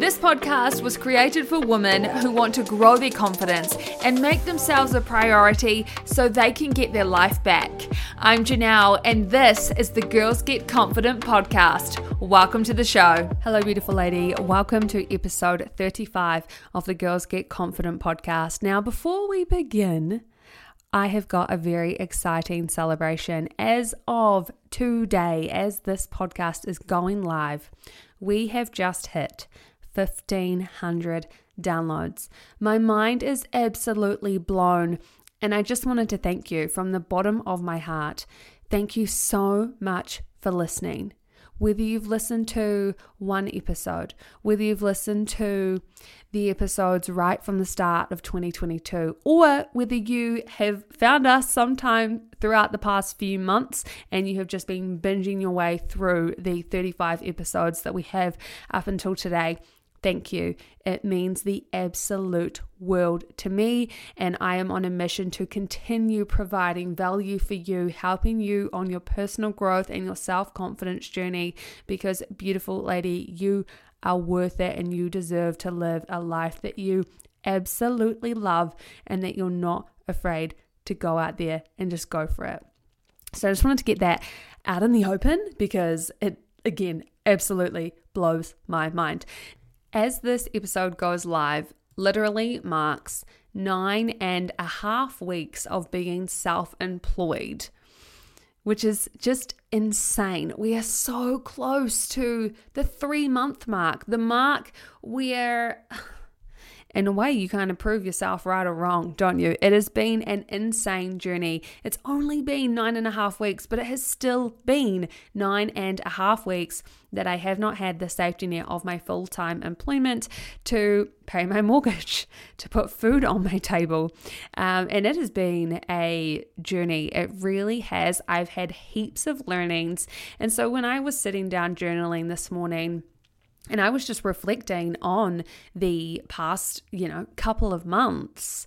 This podcast was created for women who want to grow their confidence and make themselves a priority so they can get their life back. I'm Janelle, and this is the Girls Get Confident podcast. Welcome to the show. Hello, beautiful lady. Welcome to episode 35 of the Girls Get Confident podcast. Now, before we begin, I have got a very exciting celebration. As of today, as this podcast is going live, we have just hit 1500 downloads. My mind is absolutely blown, and I just wanted to thank you from the bottom of my heart. Thank you so much for listening whether you've listened to one episode, whether you've listened to the episodes right from the start of 2022, or whether you have found us sometime throughout the past few months and you have just been binging your way through the 35 episodes that we have up until today. Thank you. It means the absolute world to me, and I am on a mission to continue providing value for you, helping you on your personal growth and your self confidence journey. Because, beautiful lady, you are worth it and you deserve to live a life that you absolutely love and that you're not afraid to go out there and just go for it. So, I just wanted to get that out in the open because it, again, absolutely blows my mind. As this episode goes live, literally marks nine and a half weeks of being self employed, which is just insane. We are so close to the three month mark, the mark where in a way, you kind of prove yourself right or wrong, don't you? It has been an insane journey. It's only been nine and a half weeks, but it has still been nine and a half weeks that I have not had the safety net of my full time employment to pay my mortgage, to put food on my table. Um, and it has been a journey. It really has. I've had heaps of learnings. And so when I was sitting down journaling this morning, and I was just reflecting on the past, you know, couple of months.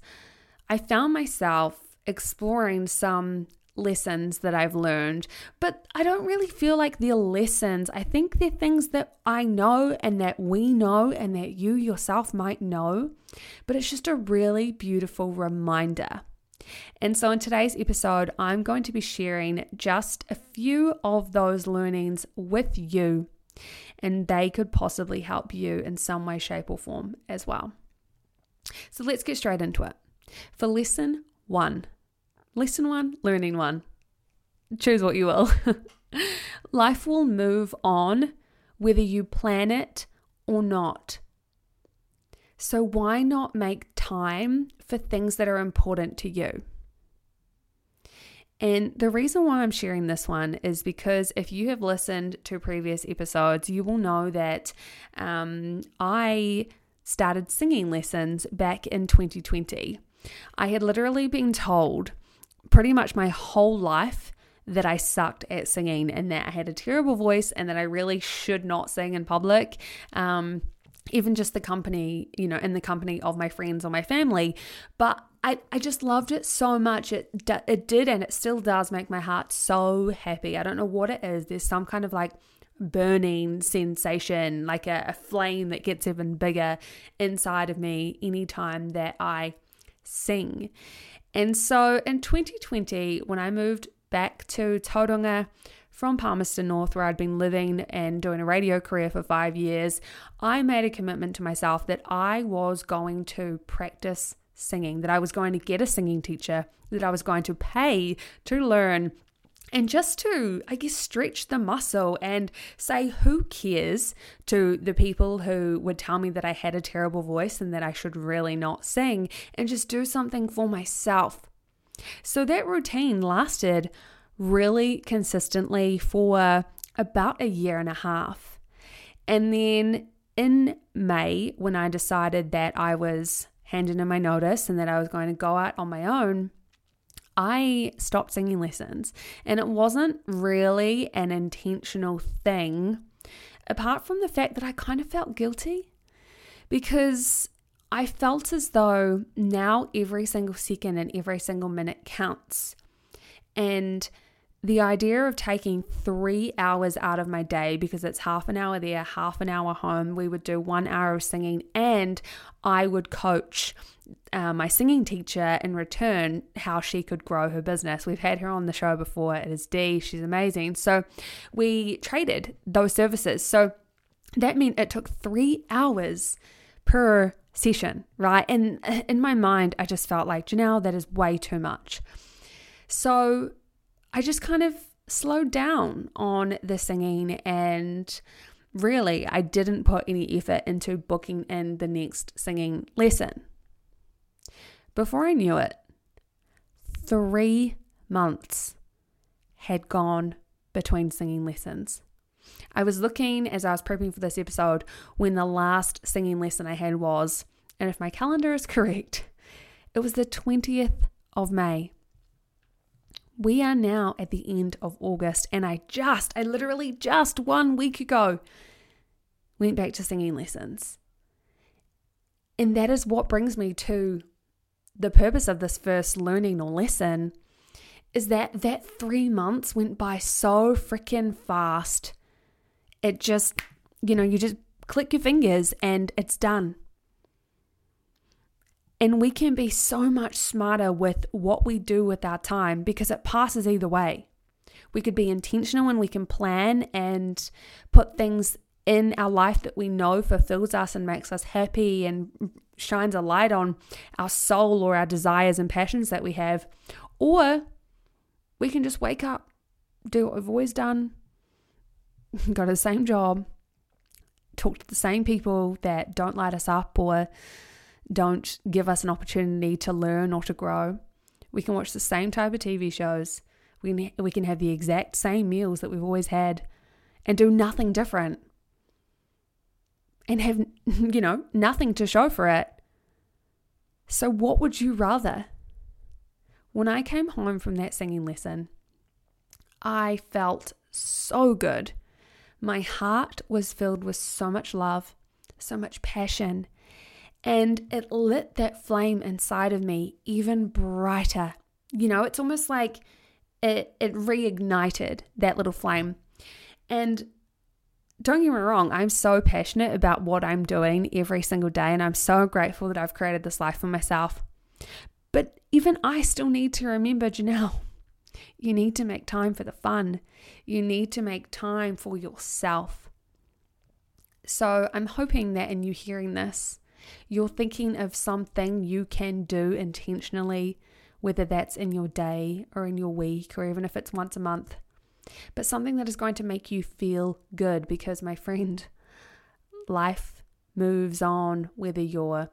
I found myself exploring some lessons that I've learned, but I don't really feel like they're lessons. I think they're things that I know and that we know and that you yourself might know, but it's just a really beautiful reminder. And so, in today's episode, I'm going to be sharing just a few of those learnings with you and they could possibly help you in some way, shape, or form as well. So let's get straight into it. For lesson one, lesson one, learning one, choose what you will. Life will move on whether you plan it or not. So, why not make time for things that are important to you? And the reason why I'm sharing this one is because if you have listened to previous episodes, you will know that um, I started singing lessons back in 2020. I had literally been told pretty much my whole life that I sucked at singing and that I had a terrible voice and that I really should not sing in public. Um, even just the company, you know, in the company of my friends or my family. But I, I just loved it so much. It it did and it still does make my heart so happy. I don't know what it is. There's some kind of like burning sensation, like a, a flame that gets even bigger inside of me anytime that I sing. And so in 2020, when I moved back to Tauranga from Palmerston North, where I'd been living and doing a radio career for five years, I made a commitment to myself that I was going to practice singing, that I was going to get a singing teacher, that I was going to pay to learn and just to, I guess, stretch the muscle and say, who cares to the people who would tell me that I had a terrible voice and that I should really not sing, and just do something for myself. So that routine lasted really consistently for about a year and a half. And then in May, when I decided that I was handed in my notice and that I was going to go out on my own, I stopped singing lessons. And it wasn't really an intentional thing, apart from the fact that I kind of felt guilty because I felt as though now every single second and every single minute counts. And the idea of taking three hours out of my day because it's half an hour there, half an hour home, we would do one hour of singing, and I would coach uh, my singing teacher in return how she could grow her business. We've had her on the show before. It is Dee. She's amazing. So we traded those services. So that meant it took three hours per session, right? And in my mind, I just felt like, Janelle, that is way too much. So I just kind of slowed down on the singing and really I didn't put any effort into booking in the next singing lesson. Before I knew it, three months had gone between singing lessons. I was looking as I was prepping for this episode when the last singing lesson I had was, and if my calendar is correct, it was the 20th of May. We are now at the end of August, and I just, I literally just one week ago went back to singing lessons. And that is what brings me to the purpose of this first learning or lesson is that that three months went by so freaking fast it just, you know, you just click your fingers and it's done. And we can be so much smarter with what we do with our time because it passes either way. We could be intentional and we can plan and put things in our life that we know fulfills us and makes us happy and shines a light on our soul or our desires and passions that we have. Or we can just wake up, do what we've always done, go to the same job, talk to the same people that don't light us up or don't give us an opportunity to learn or to grow. We can watch the same type of TV shows. We can, we can have the exact same meals that we've always had and do nothing different and have, you know, nothing to show for it. So, what would you rather? When I came home from that singing lesson, I felt so good my heart was filled with so much love, so much passion, and it lit that flame inside of me even brighter. You know, it's almost like it, it reignited that little flame. And don't get me wrong, I'm so passionate about what I'm doing every single day, and I'm so grateful that I've created this life for myself. But even I still need to remember, Janelle, you need to make time for the fun. You need to make time for yourself. So I'm hoping that in you hearing this, you're thinking of something you can do intentionally, whether that's in your day or in your week, or even if it's once a month, but something that is going to make you feel good because, my friend, life moves on whether you're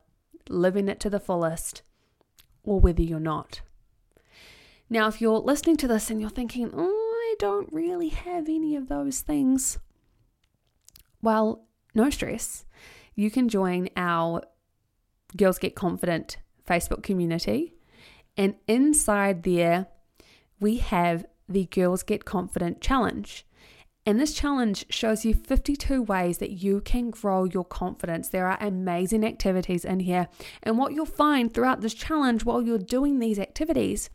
living it to the fullest or whether you're not. Now, if you're listening to this and you're thinking, oh, I don't really have any of those things, well, no stress. You can join our Girls Get Confident Facebook community. And inside there, we have the Girls Get Confident Challenge. And this challenge shows you 52 ways that you can grow your confidence. There are amazing activities in here. And what you'll find throughout this challenge while you're doing these activities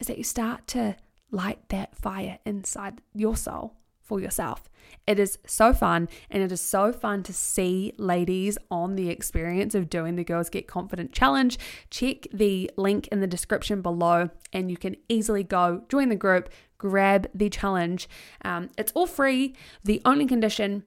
is that you start to light that fire inside your soul for yourself. It is so fun, and it is so fun to see ladies on the experience of doing the Girls Get Confident Challenge. Check the link in the description below, and you can easily go join the group, grab the challenge. Um, it's all free. The only condition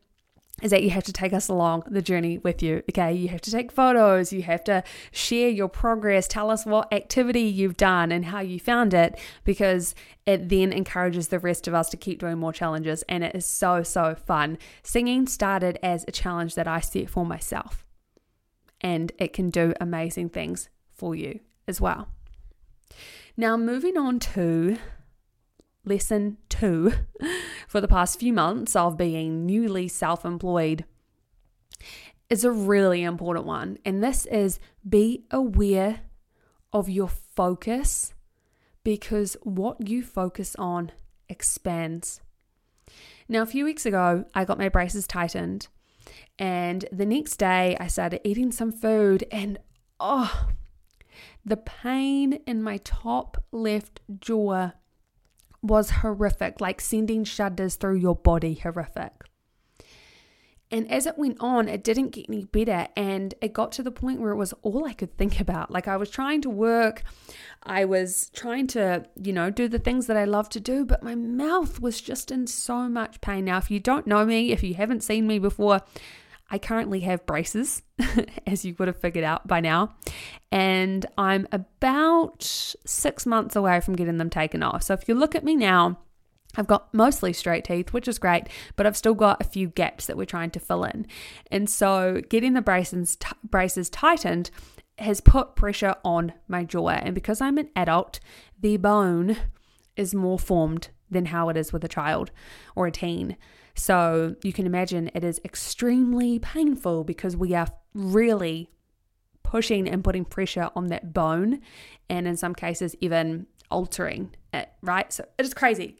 is that you have to take us along the journey with you. Okay, you have to take photos, you have to share your progress, tell us what activity you've done and how you found it, because it then encourages the rest of us to keep doing more challenges. And it is so, so fun. Singing started as a challenge that I set for myself, and it can do amazing things for you as well. Now, moving on to lesson two for the past few months of being newly self employed is a really important one. And this is be aware of your focus because what you focus on expands. Now, a few weeks ago, I got my braces tightened, and the next day I started eating some food, and oh, the pain in my top left jaw was horrific, like sending shudders through your body, horrific. And as it went on, it didn't get any better. And it got to the point where it was all I could think about. Like I was trying to work, I was trying to, you know, do the things that I love to do, but my mouth was just in so much pain. Now, if you don't know me, if you haven't seen me before, I currently have braces, as you would have figured out by now, and I'm about six months away from getting them taken off. So if you look at me now, I've got mostly straight teeth, which is great, but I've still got a few gaps that we're trying to fill in. And so getting the braces, t- braces tightened has put pressure on my jaw. And because I'm an adult, the bone is more formed than how it is with a child or a teen. So you can imagine it is extremely painful because we are really pushing and putting pressure on that bone, and in some cases, even altering it, right? So it is crazy.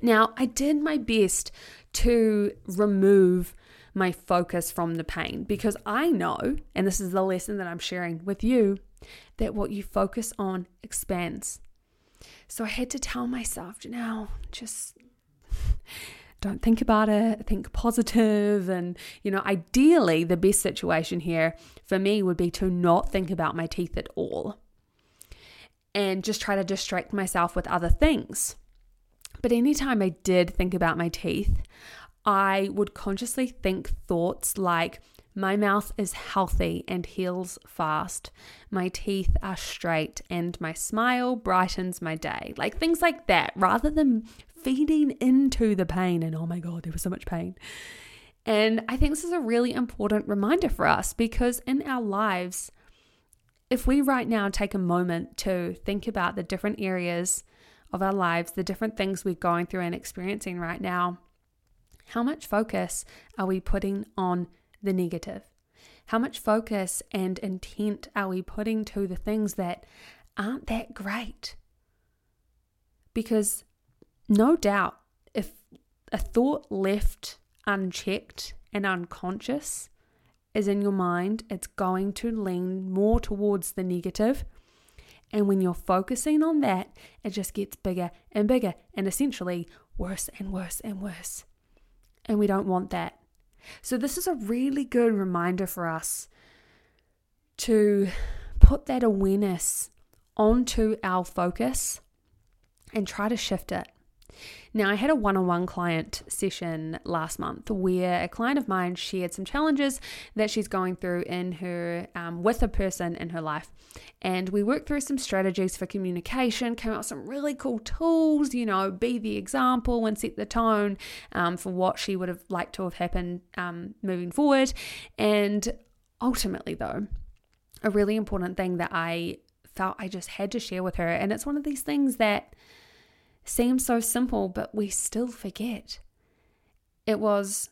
Now, I did my best to remove my focus from the pain because I know, and this is the lesson that I'm sharing with you, that what you focus on expands. So I had to tell myself, Janelle, just don't think about it, think positive. And, you know, ideally, the best situation here for me would be to not think about my teeth at all and just try to distract myself with other things. But anytime I did think about my teeth, I would consciously think thoughts like, my mouth is healthy and heals fast. My teeth are straight and my smile brightens my day. Like things like that, rather than feeding into the pain and oh my God, there was so much pain. And I think this is a really important reminder for us because in our lives, if we right now take a moment to think about the different areas of our lives, the different things we're going through and experiencing right now, how much focus are we putting on the negative? How much focus and intent are we putting to the things that aren't that great? Because no doubt, if a thought left unchecked and unconscious is in your mind, it's going to lean more towards the negative. and when you're focusing on that, it just gets bigger and bigger and essentially worse and worse and worse. And we don't want that. So, this is a really good reminder for us to put that awareness onto our focus and try to shift it. Now, I had a one on one client session last month where a client of mine shared some challenges that she's going through in her, um, with a person in her life. And we worked through some strategies for communication, came up with some really cool tools, you know, be the example and set the tone um, for what she would have liked to have happened um, moving forward. And ultimately, though, a really important thing that I felt I just had to share with her. And it's one of these things that seems so simple, but we still forget. It was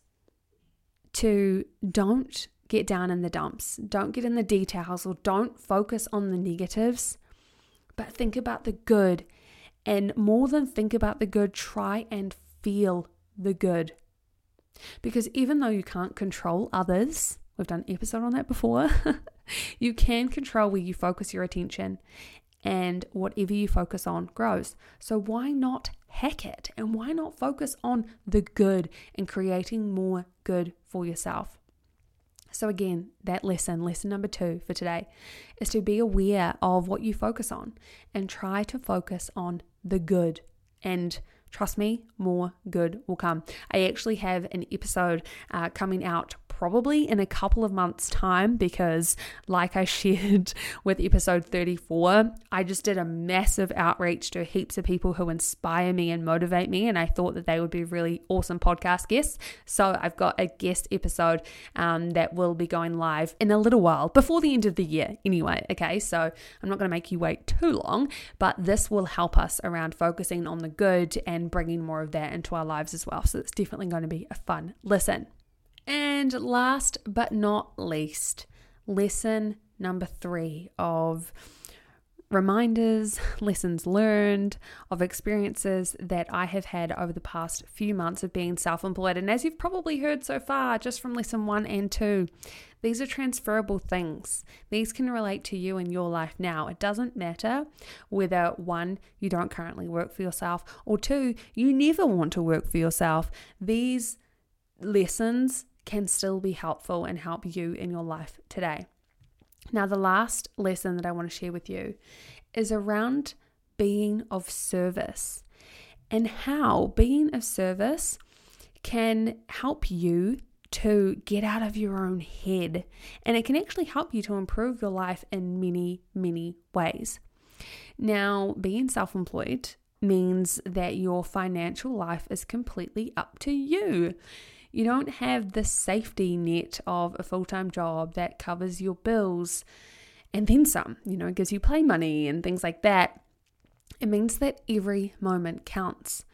to don't get down in the dumps, don't get in the details, or don't focus on the negatives, but think about the good. And more than think about the good, try and feel the good. Because even though you can't control others, we've done an episode on that before, you can control where you focus your attention and whatever you focus on grows. So, why not hack it? And why not focus on the good and creating more good for yourself? So, again, that lesson, lesson number two for today, is to be aware of what you focus on and try to focus on the good. And trust me, more good will come. I actually have an episode uh, coming out probably in a couple of months' time because, like I shared with episode 34, I just did a massive outreach to heaps of people who inspire me and motivate me, and I thought that they would be really awesome podcast guests. So I've got a guest episode um, that will be going live in a little while before the end of the year, anyway. Okay, so I'm not going to make you wait too long, but this will help us around focusing on the good and bringing more of that into our lives as well. So it's definitely going to be a fun listen. And last but not least, lesson number three of reminders, lessons learned, of experiences that I have had over the past few months of being self employed. And as you've probably heard so far, just from lesson one and two, these are transferable things. These can relate to you in your life now. It doesn't matter whether one, you don't currently work for yourself, or two, you never want to work for yourself. These lessons can still be helpful and help you in your life today. Now, the last lesson that I want to share with you is around being of service and how being of service can help you to get out of your own head. And it can actually help you to improve your life in many, many ways. Now, being self employed means that your financial life is completely up to you. You don't have the safety net of a full time job that covers your bills and then some, you know, gives you play money and things like that. It means that every moment counts.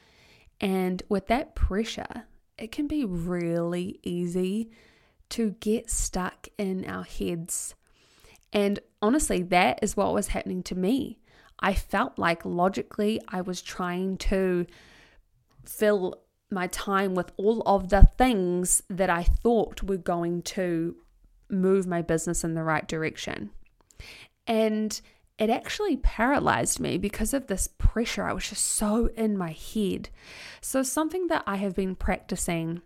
And with that pressure, it can be really easy to get stuck in our heads. And honestly, that is what was happening to me. I felt like logically I was trying to fill my time with all of the things that I thought were going to move my business in the right direction. And it actually paralyzed me because of this pressure. I was just so in my head. So, something that I have been practicing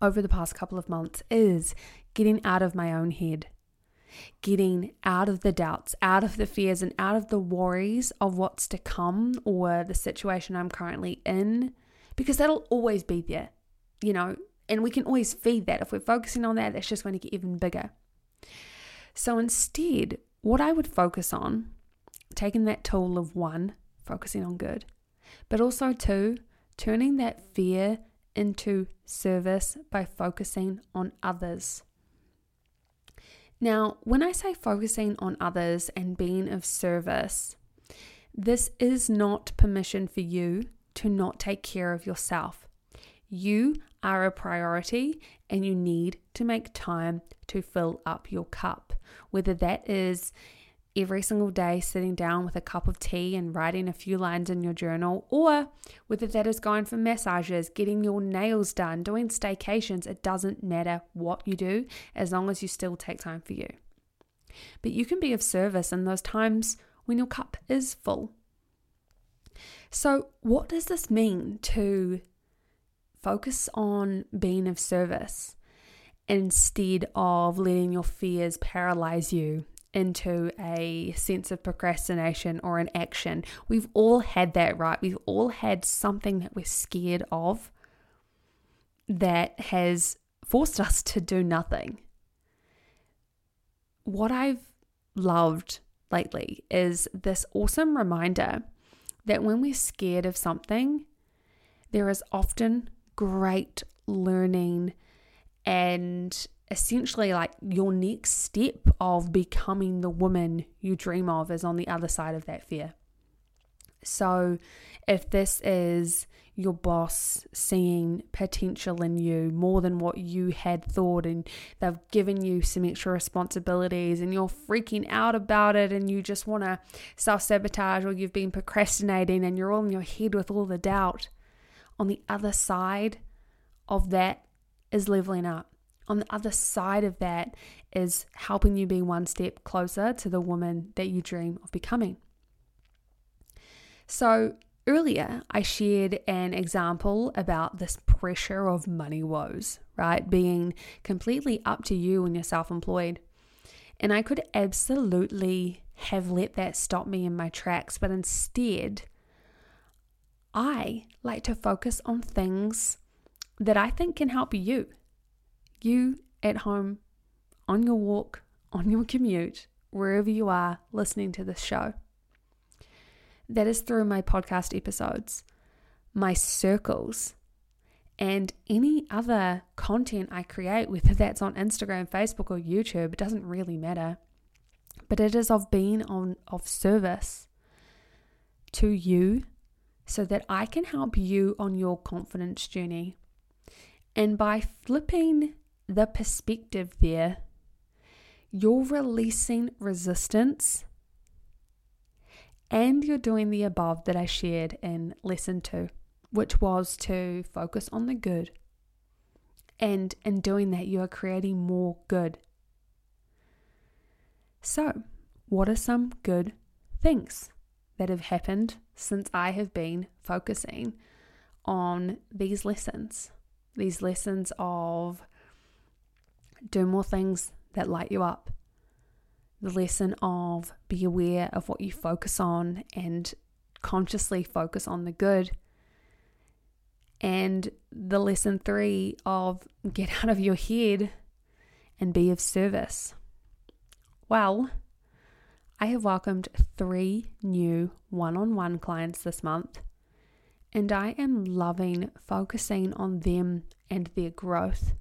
over the past couple of months is getting out of my own head, getting out of the doubts, out of the fears, and out of the worries of what's to come or the situation I'm currently in because that'll always be there, you know, and we can always feed that. If we're focusing on that, that's just going to get even bigger. So instead, what I would focus on, taking that tool of one, focusing on good, but also two, turning that fear into service by focusing on others. Now, when I say focusing on others and being of service, this is not permission for you to not take care of yourself. You are a priority and you need to make time to fill up your cup. Whether that is every single day sitting down with a cup of tea and writing a few lines in your journal, or whether that is going for massages, getting your nails done, doing staycations, it doesn't matter what you do as long as you still take time for you. But you can be of service in those times when your cup is full. So, what does this mean to focus on being of service instead of letting your fears paralyze you into a sense of procrastination or an action? We've all had that, right? We've all had something that we're scared of that has forced us to do nothing. What I've loved lately is this awesome reminder that when we're scared of something, there is often great learning and essentially like your next step of becoming the woman you dream of is on the other side of that fear. So, if this is your boss seeing potential in you more than what you had thought, and they've given you some extra responsibilities, and you're freaking out about it, and you just want to self sabotage, or you've been procrastinating, and you're all in your head with all the doubt, on the other side of that is leveling up. On the other side of that is helping you be one step closer to the woman that you dream of becoming. So, earlier I shared an example about this pressure of money woes, right? Being completely up to you when you're self employed. And I could absolutely have let that stop me in my tracks, but instead, I like to focus on things that I think can help you. You at home, on your walk, on your commute, wherever you are listening to this show. That is through my podcast episodes, my circles, and any other content I create, whether that's on Instagram, Facebook, or YouTube, it doesn't really matter. But it is of being on of service to you so that I can help you on your confidence journey. And by flipping the perspective there, you're releasing resistance and you're doing the above that I shared in lesson two, which was to focus on the good. And in doing that, you are creating more good. So, what are some good things that have happened since I have been focusing on these lessons? These lessons of do more things that light you up, the lesson of be aware of what you focus on and consciously focus on the good. And the lesson three of get out of your head and be of service. Well, I have welcomed three new one on one clients this month, and I am loving focusing on them and their growth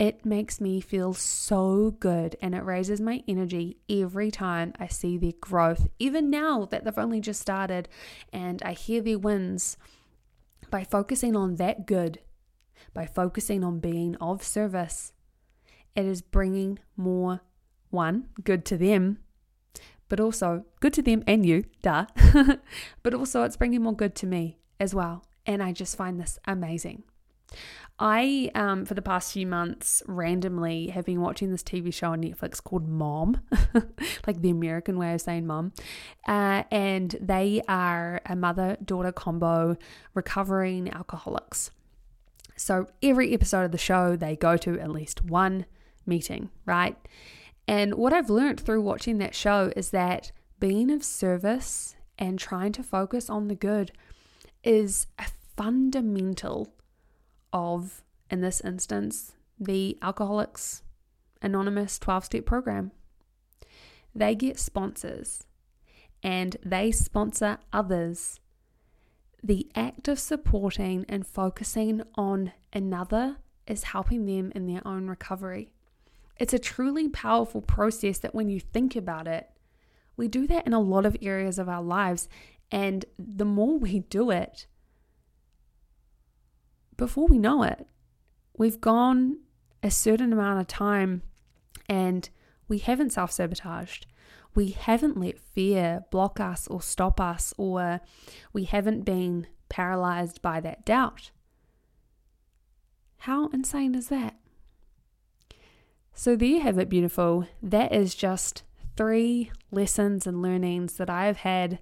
it makes me feel so good and it raises my energy every time I see their growth, even now that they've only just started and I hear their wins. By focusing on that good, by focusing on being of service, it is bringing more one, good to them, but also good to them and you, duh. but also it's bringing more good to me as well. And I just find this amazing. I, um, for the past few months, randomly have been watching this TV show on Netflix called Mom, like the American way of saying mom. Uh, and they are a mother daughter combo recovering alcoholics. So every episode of the show, they go to at least one meeting, right? And what I've learned through watching that show is that being of service and trying to focus on the good is a fundamental of, in this instance, the Alcoholics Anonymous 12 step program. They get sponsors and they sponsor others. The act of supporting and focusing on another is helping them in their own recovery. It's a truly powerful process that when you think about it, we do that in a lot of areas of our lives. And the more we do it, before we know it, we've gone a certain amount of time and we haven't self sabotaged. We haven't let fear block us or stop us, or we haven't been paralyzed by that doubt. How insane is that? So, there you have it, beautiful. That is just three lessons and learnings that I have had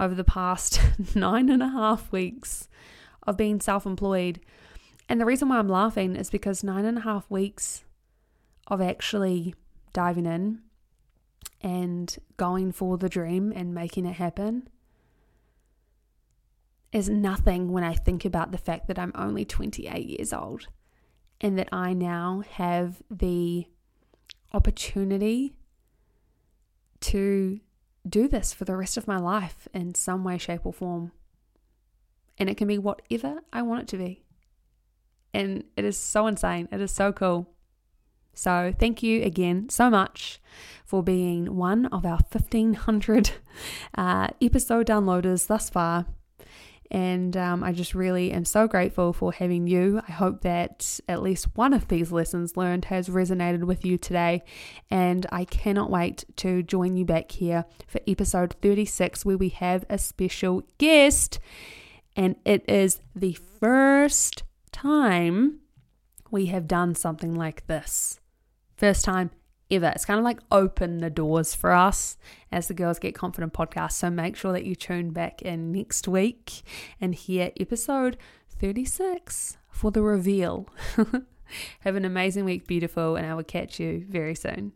over the past nine and a half weeks of being self employed. And the reason why I'm laughing is because nine and a half weeks of actually diving in and going for the dream and making it happen is nothing when I think about the fact that I'm only 28 years old and that I now have the opportunity to do this for the rest of my life in some way, shape, or form and it can be whatever I want it to be. And it is so insane. It is so cool. So, thank you again so much for being one of our 1500 uh, episode downloaders thus far. And um, I just really am so grateful for having you. I hope that at least one of these lessons learned has resonated with you today. And I cannot wait to join you back here for episode 36, where we have a special guest. And it is the first time we have done something like this. First time ever. It's kind of like open the doors for us as the Girls Get Confident podcast. So make sure that you tune back in next week and hear episode 36 for the reveal. Have an amazing week, beautiful, and I will catch you very soon.